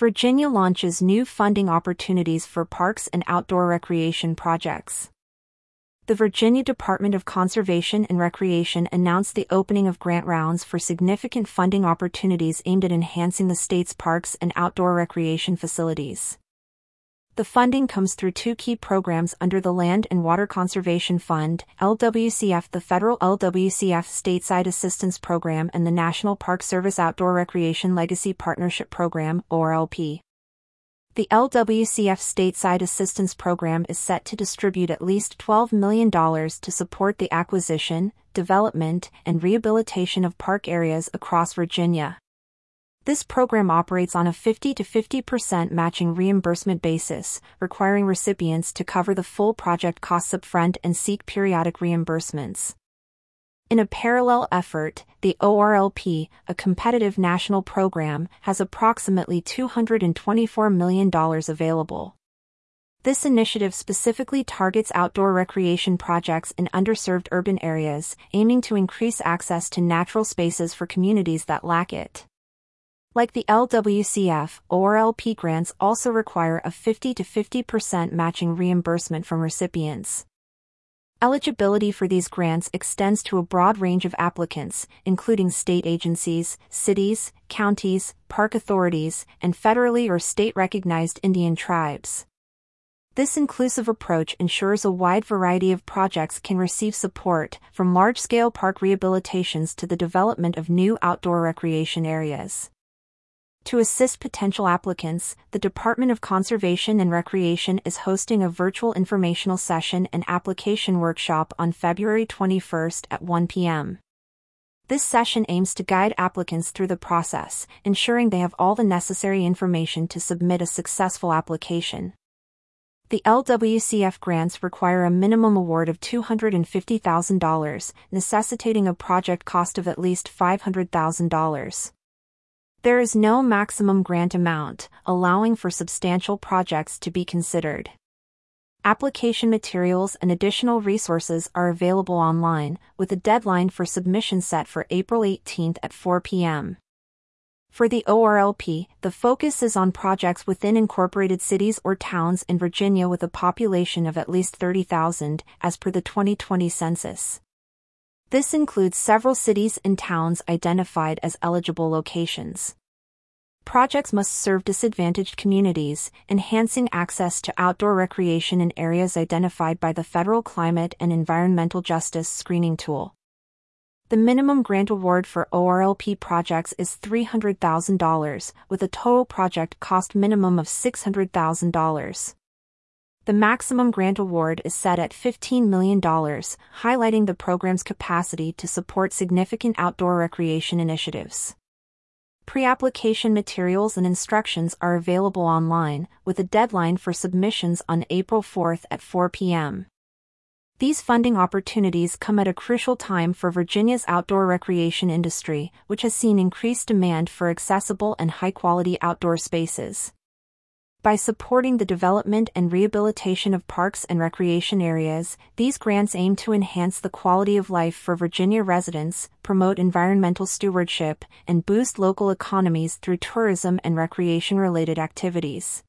Virginia launches new funding opportunities for parks and outdoor recreation projects. The Virginia Department of Conservation and Recreation announced the opening of grant rounds for significant funding opportunities aimed at enhancing the state's parks and outdoor recreation facilities. The funding comes through two key programs under the Land and Water Conservation Fund, LWCF, the Federal LWCF Stateside Assistance Program, and the National Park Service Outdoor Recreation Legacy Partnership Program, ORLP. The LWCF Stateside Assistance Program is set to distribute at least $12 million to support the acquisition, development, and rehabilitation of park areas across Virginia. This program operates on a 50 to 50% matching reimbursement basis, requiring recipients to cover the full project costs upfront and seek periodic reimbursements. In a parallel effort, the ORLP, a competitive national program, has approximately $224 million available. This initiative specifically targets outdoor recreation projects in underserved urban areas, aiming to increase access to natural spaces for communities that lack it. Like the LWCF, ORLP grants also require a 50 to 50% matching reimbursement from recipients. Eligibility for these grants extends to a broad range of applicants, including state agencies, cities, counties, park authorities, and federally or state recognized Indian tribes. This inclusive approach ensures a wide variety of projects can receive support, from large scale park rehabilitations to the development of new outdoor recreation areas. To assist potential applicants, the Department of Conservation and Recreation is hosting a virtual informational session and application workshop on February 21 at 1 p.m. This session aims to guide applicants through the process, ensuring they have all the necessary information to submit a successful application. The LWCF grants require a minimum award of $250,000, necessitating a project cost of at least $500,000. There is no maximum grant amount, allowing for substantial projects to be considered. Application materials and additional resources are available online, with a deadline for submission set for April 18 at 4 p.m. For the ORLP, the focus is on projects within incorporated cities or towns in Virginia with a population of at least 30,000, as per the 2020 census. This includes several cities and towns identified as eligible locations. Projects must serve disadvantaged communities, enhancing access to outdoor recreation in areas identified by the Federal Climate and Environmental Justice Screening Tool. The minimum grant award for ORLP projects is $300,000, with a total project cost minimum of $600,000. The maximum grant award is set at $15 million, highlighting the program's capacity to support significant outdoor recreation initiatives. Pre-application materials and instructions are available online, with a deadline for submissions on April 4 at 4 p.m. These funding opportunities come at a crucial time for Virginia's outdoor recreation industry, which has seen increased demand for accessible and high-quality outdoor spaces. By supporting the development and rehabilitation of parks and recreation areas, these grants aim to enhance the quality of life for Virginia residents, promote environmental stewardship, and boost local economies through tourism and recreation related activities.